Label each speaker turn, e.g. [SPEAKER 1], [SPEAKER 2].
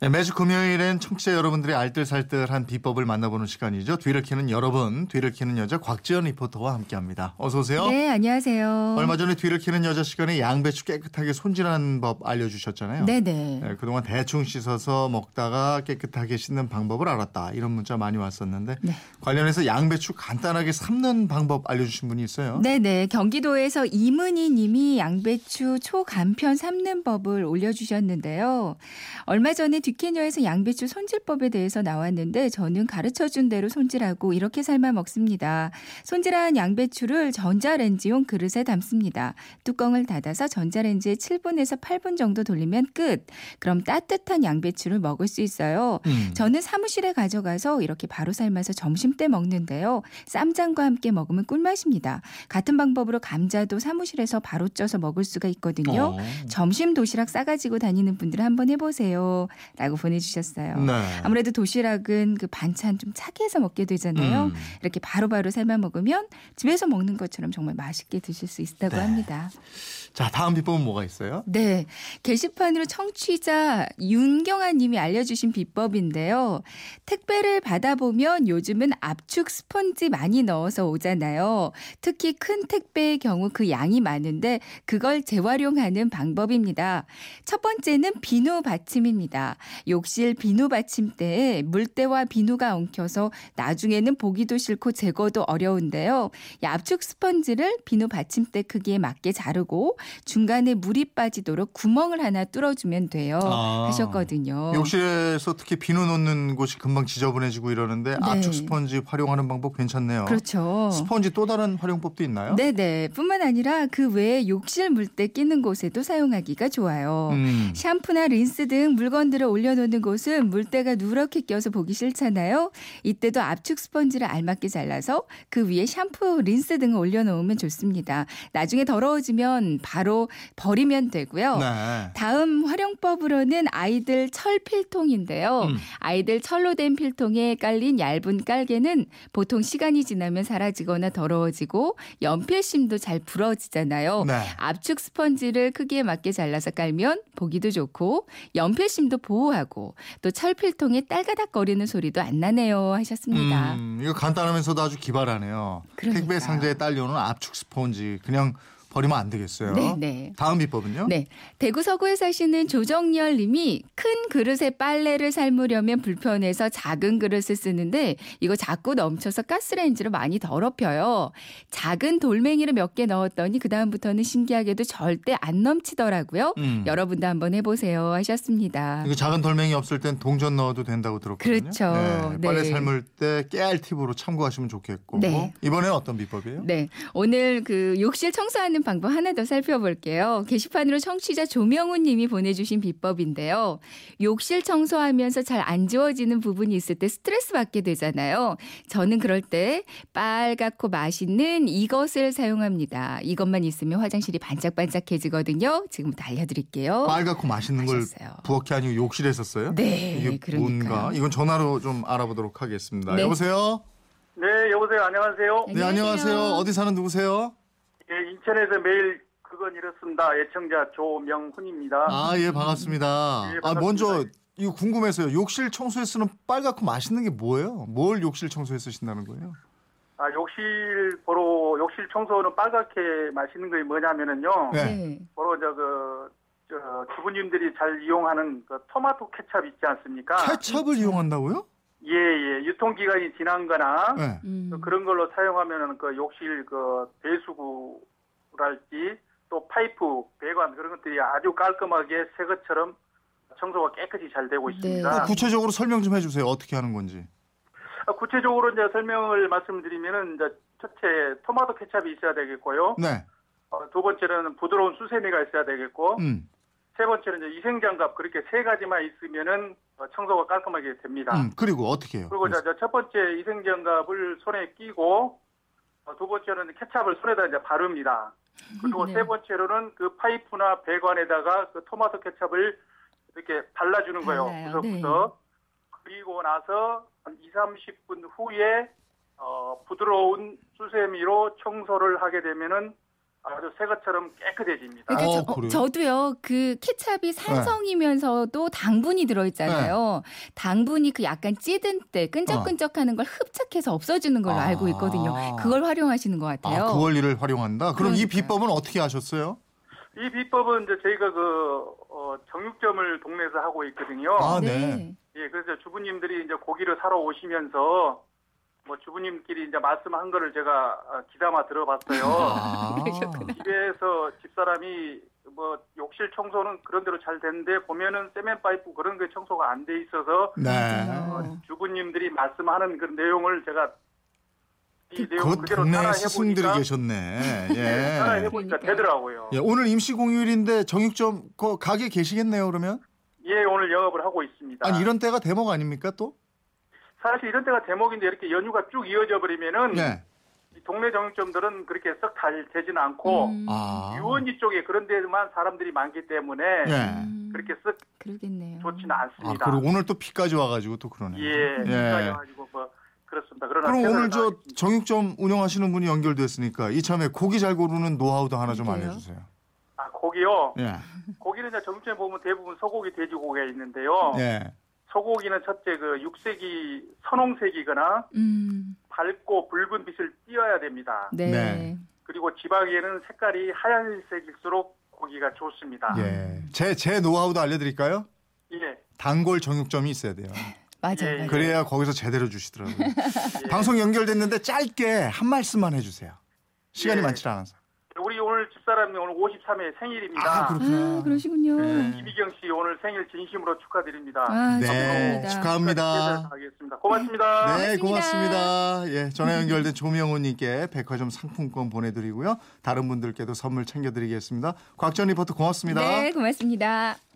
[SPEAKER 1] 네, 매주 금요일엔 청취자 여러분들의 알뜰살뜰한 비법을 만나보는 시간이죠. 뒤를 캐는 여러분, 뒤를 캐는 여자 곽지연 리포터와 함께합니다. 어서 오세요.
[SPEAKER 2] 네, 안녕하세요.
[SPEAKER 1] 얼마 전에 뒤를 캐는 여자 시간에 양배추 깨끗하게 손질하는 법 알려주셨잖아요.
[SPEAKER 2] 네네.
[SPEAKER 1] 네, 그동안 대충 씻어서 먹다가 깨끗하게 씻는 방법을 알았다. 이런 문자 많이 왔었는데
[SPEAKER 2] 네.
[SPEAKER 1] 관련해서 양배추 간단하게 삶는 방법 알려주신 분이 있어요.
[SPEAKER 2] 네네. 경기도에서 이문희 님이 양배추 초간편 삶는 법을 올려주셨는데요. 얼마 전에 뒷캐녀에서 양배추 손질법에 대해서 나왔는데 저는 가르쳐준 대로 손질하고 이렇게 삶아 먹습니다. 손질한 양배추를 전자레인지용 그릇에 담습니다. 뚜껑을 닫아서 전자레인지에 7분에서 8분 정도 돌리면 끝. 그럼 따뜻한 양배추를 먹을 수 있어요.
[SPEAKER 1] 음.
[SPEAKER 2] 저는 사무실에 가져가서 이렇게 바로 삶아서 점심 때 먹는데요. 쌈장과 함께 먹으면 꿀맛입니다. 같은 방법으로 감자도 사무실에서 바로 쪄서 먹을 수가 있거든요.
[SPEAKER 1] 어.
[SPEAKER 2] 점심 도시락 싸가지고 다니는 분들은 한번 해보세요. 라고 보내주셨어요.
[SPEAKER 1] 네.
[SPEAKER 2] 아무래도 도시락은 그 반찬 좀 차게 해서 먹게 되잖아요.
[SPEAKER 1] 음.
[SPEAKER 2] 이렇게 바로바로 삶아 먹으면 집에서 먹는 것처럼 정말 맛있게 드실 수 있다고
[SPEAKER 1] 네.
[SPEAKER 2] 합니다.
[SPEAKER 1] 자, 다음 비법은 뭐가 있어요?
[SPEAKER 2] 네. 게시판으로 청취자 윤경아 님이 알려주신 비법인데요. 택배를 받아보면 요즘은 압축 스펀지 많이 넣어서 오잖아요. 특히 큰 택배의 경우 그 양이 많은데 그걸 재활용하는 방법입니다. 첫 번째는 비누 받침입니다. 욕실 비누 받침대에 물때와 비누가 엉켜서 나중에는 보기도 싫고 제거도 어려운데요. 이 압축 스펀지를 비누 받침대 크기에 맞게 자르고 중간에 물이 빠지도록 구멍을 하나 뚫어주면 돼요.
[SPEAKER 1] 아.
[SPEAKER 2] 하셨거든요.
[SPEAKER 1] 욕실에서 특히 비누 놓는 곳이 금방 지저분해지고 이러는데 압축 스펀지 활용하는 방법 괜찮네요.
[SPEAKER 2] 네. 그렇죠.
[SPEAKER 1] 스펀지 또 다른 활용법도 있나요?
[SPEAKER 2] 네네. 뿐만 아니라 그 외에 욕실 물때 끼는 곳에도 사용하기가 좋아요.
[SPEAKER 1] 음.
[SPEAKER 2] 샴푸나 린스 등 물건들을 올려놓는 곳은 물때가 누렇게 껴서 보기 싫잖아요. 이때도 압축 스펀지를 알맞게 잘라서 그 위에 샴푸, 린스 등을 올려놓으면 좋습니다. 나중에 더러워지면 바로 버리면 되고요.
[SPEAKER 1] 네.
[SPEAKER 2] 다음 활용법으로는 아이들 철 필통인데요.
[SPEAKER 1] 음.
[SPEAKER 2] 아이들 철로 된 필통에 깔린 얇은 깔개는 보통 시간이 지나면 사라지거나 더러워지고 연필심도 잘 부러지잖아요.
[SPEAKER 1] 네.
[SPEAKER 2] 압축 스펀지를 크기에 맞게 잘라서 깔면 보기도 좋고 연필심도 보호 하고 또 철필통에 딸가닥거리는 소리도 안 나네요 하셨습니다.
[SPEAKER 1] 음, 이거 간단하면서도 아주 기발하네요.
[SPEAKER 2] 그러니까요.
[SPEAKER 1] 택배 상자에 딸려오는 압축 스펀지 그냥 버리면 안 되겠어요.
[SPEAKER 2] 네, 네.
[SPEAKER 1] 다음 비법은요?
[SPEAKER 2] 네. 대구 서구에 사시는 조정열 님이 큰 그릇에 빨래를 삶으려면 불편해서 작은 그릇을 쓰는데 이거 자꾸 넘쳐서 가스레인지로 많이 더럽혀요. 작은 돌멩이를 몇 개 넣었더니 그다음부터는 신기하게도 절대 안 넘치더라고요.
[SPEAKER 1] 음.
[SPEAKER 2] 여러분도 한번 해보세요 하셨습니다.
[SPEAKER 1] 이거 작은 돌멩이 없을 땐 동전 넣어도 된다고 들었거든요.
[SPEAKER 2] 그렇죠.
[SPEAKER 1] 네, 빨래
[SPEAKER 2] 네.
[SPEAKER 1] 삶을 때 깨알 팁으로 참고하시면 좋겠고
[SPEAKER 2] 네.
[SPEAKER 1] 이번에는 어떤 비법이에요?
[SPEAKER 2] 네. 오늘 그 욕실 청소하는 방법 하나 더 살펴볼게요. 게시판으로 청취자 조명훈 님이 보내주신 비법인데요. 욕실 청소하면서 잘 안 지워지는 부분이 있을 때 스트레스 받게 되잖아요. 저는 그럴 때 빨갛고 맛있는 이것을 사용합니다. 이것만 있으면 화장실이 반짝반짝해지거든요. 지금부터 알려드릴게요.
[SPEAKER 1] 빨갛고 맛있는 걸
[SPEAKER 2] 하셨어요.
[SPEAKER 1] 부엌이 아니고 욕실에서 썼어요?
[SPEAKER 2] 네,
[SPEAKER 1] 이게
[SPEAKER 2] 그러니까요.
[SPEAKER 1] 뭔가? 이건 전화로 좀 알아보도록 하겠습니다.
[SPEAKER 2] 네.
[SPEAKER 1] 여보세요?
[SPEAKER 3] 네, 여보세요. 안녕하세요.
[SPEAKER 1] 네, 안녕하세요. 어디 사는 누구세요?
[SPEAKER 3] 예, 인천에서 매일 그건 이렇습니다. 애청자 조명훈입니다.
[SPEAKER 1] 아, 예, 반갑습니다.
[SPEAKER 3] 예,
[SPEAKER 1] 아,
[SPEAKER 3] 반갑습니다.
[SPEAKER 1] 먼저 이거 궁금해서요. 욕실 청소에 쓰는 빨갛고 맛있는 게 뭐예요? 뭘 욕실 청소에 쓰신다는 거예요?
[SPEAKER 3] 아, 욕실 보러 욕실 청소는 빨갛게 마시는 게 뭐냐면은요.
[SPEAKER 1] 네.
[SPEAKER 2] 네.
[SPEAKER 3] 바로 저그 저 주부님들이 잘 이용하는 그 토마토 케찹 있지 않습니까?
[SPEAKER 1] 케첩을 이용한다고요?
[SPEAKER 3] 예, 예. 유통기간이 지난 거나
[SPEAKER 1] 네.
[SPEAKER 2] 음.
[SPEAKER 3] 그런 걸로 사용하면은 그 욕실 그 배수구랄지 또 파이프, 배관 그런 것들이 아주 깔끔하게 새 것처럼 청소가 깨끗이 잘 되고 있습니다.
[SPEAKER 2] 네.
[SPEAKER 1] 그 구체적으로 설명 좀 해주세요. 어떻게 하는 건지.
[SPEAKER 3] 아, 구체적으로 이제 설명을 말씀드리면은 이제 첫째 토마토 케찹이 있어야 되겠고요.
[SPEAKER 1] 네.
[SPEAKER 3] 어, 두 번째는 부드러운 수세미가 있어야 되겠고,
[SPEAKER 1] 음.
[SPEAKER 3] 세 번째는 이제 위생장갑 그렇게 세 가지만 있으면은 어, 청소가 깔끔하게 됩니다.
[SPEAKER 1] 음. 그리고 어떻게 해요?
[SPEAKER 3] 그리고 이제 첫 번째 위생장갑을 손에 끼고 어, 두 번째는 케찹을 손에다 이제 바릅니다. 그리고
[SPEAKER 2] 네.
[SPEAKER 3] 세 번째로는 그 파이프나 배관에다가 그 토마토 케찹을 이렇게 발라주는 거예요.
[SPEAKER 2] 발라요.
[SPEAKER 3] 구석구석. 그리고 나서 한 2, 30분 후에 어, 부드러운 수세미로 청소를 하게 되면은 아주 새 것처럼 깨끗해집니다.
[SPEAKER 2] 그러니까
[SPEAKER 1] 어,
[SPEAKER 2] 저,
[SPEAKER 1] 그래요?
[SPEAKER 2] 저도요 그 케찹이 산성이면서도 당분이 들어있잖아요.
[SPEAKER 1] 네.
[SPEAKER 2] 당분이 그 약간 찌든 때 끈적끈적하는 걸 흡착해서 없어주는 걸로
[SPEAKER 1] 아.
[SPEAKER 2] 알고 있거든요. 그걸 활용하시는 것 같아요.
[SPEAKER 1] 아, 그 원리를 활용한다. 그럼 이
[SPEAKER 2] 그러니까요.
[SPEAKER 1] 비법은 어떻게 하셨어요?
[SPEAKER 3] 이 비법은 이제 저희가 그 어, 정육점을 동네에서 하고 있거든요.
[SPEAKER 1] 아, 네.
[SPEAKER 3] 예, 그래서 주부님들이 이제 고기를 사러 오시면서 뭐 주부님끼리 이제 말씀한 거를 제가 어, 귀담아 들어봤어요.
[SPEAKER 1] 아.
[SPEAKER 3] 집에서 집사람이 뭐 욕실 청소는 그런 대로 잘 되는데 보면은 세면 파이프 그런 게 청소가 안 돼 있어서
[SPEAKER 1] 네.
[SPEAKER 2] 맞아요.
[SPEAKER 3] 주부님들이 말씀하는 그 내용을 제가 이 내용
[SPEAKER 1] 그
[SPEAKER 3] 그대로
[SPEAKER 1] 동네
[SPEAKER 3] 따라
[SPEAKER 1] 스승들이 계셨네.
[SPEAKER 3] 예, 따라
[SPEAKER 1] 예.
[SPEAKER 3] 해보니까. 되더라고요.
[SPEAKER 1] 예, 오늘 임시 공휴일인데 정육점 그 가게 계시겠네요, 그러면?
[SPEAKER 3] 예, 오늘 영업을 하고 있습니다.
[SPEAKER 1] 아니 이런 때가 대목 아닙니까 또?
[SPEAKER 3] 사실 이런 때가 대목인데 이렇게 연휴가 쭉 이어져 버리면은
[SPEAKER 1] 네.
[SPEAKER 3] 이 동네 정육점들은 그렇게 썩 잘 되지는 않고
[SPEAKER 2] 음,
[SPEAKER 1] 아.
[SPEAKER 3] 유원지 쪽에 그런 데만 사람들이 많기 때문에
[SPEAKER 1] 예.
[SPEAKER 2] 음,
[SPEAKER 3] 그렇게 썩
[SPEAKER 2] 그러겠네요.
[SPEAKER 3] 좋지는
[SPEAKER 1] 아,
[SPEAKER 3] 않습니다.
[SPEAKER 1] 그리고 오늘 또 비까지 와가지고 또 그러네.
[SPEAKER 3] 예,
[SPEAKER 1] 예.
[SPEAKER 3] 가지고 뭐 그렇습니다. 그러나
[SPEAKER 1] 그럼 오늘 저. 정육점 운영하시는 분이 연결됐으니까 이참에 고기 잘 고르는 노하우도 하나 좀
[SPEAKER 2] 그러게요.
[SPEAKER 1] 알려주세요.
[SPEAKER 3] 아, 고기요.
[SPEAKER 1] 예.
[SPEAKER 3] 고기는 이제 정육점에 보면 대부분 소고기, 돼지고기가 있는데요.
[SPEAKER 1] 예.
[SPEAKER 3] 소고기는 첫째 그 육색이 선홍색이거나
[SPEAKER 2] 음,
[SPEAKER 3] 밝고 붉은 빛을 띄어야 됩니다.
[SPEAKER 2] 네.
[SPEAKER 1] 네.
[SPEAKER 3] 그리고 지방에는 색깔이 하얀색일수록 고기가 좋습니다.
[SPEAKER 1] 예. 제, 제 노하우도 알려드릴까요?
[SPEAKER 3] 예.
[SPEAKER 1] 단골 정육점이 있어야 돼요.
[SPEAKER 2] 맞아요.
[SPEAKER 3] 예,
[SPEAKER 2] 맞아요.
[SPEAKER 1] 그래야 거기서 제대로 주시더라고요.
[SPEAKER 3] 예.
[SPEAKER 1] 방송 연결됐는데 짧게 한 말씀만 해주세요. 시간이
[SPEAKER 3] 예.
[SPEAKER 1] 많지 않아서.
[SPEAKER 3] 오늘 집사람이 오늘 53회 생일입니다.
[SPEAKER 1] 아, 그렇구나.
[SPEAKER 2] 아, 그러시군요.
[SPEAKER 1] 네.
[SPEAKER 3] 김희경 씨 오늘 생일 진심으로 축하드립니다.
[SPEAKER 2] 아,
[SPEAKER 1] 네,
[SPEAKER 2] 축하합니다.
[SPEAKER 1] 축하합니다.
[SPEAKER 3] 하겠습니다. 고맙습니다.
[SPEAKER 1] 네,
[SPEAKER 2] 고맙습니다.
[SPEAKER 1] 고맙습니다. 예, 전화 연결된 조명호님께 백화점 상품권 보내드리고요. 다른 분들께도 선물 챙겨드리겠습니다. 곽전 리포터 고맙습니다.
[SPEAKER 2] 네, 고맙습니다.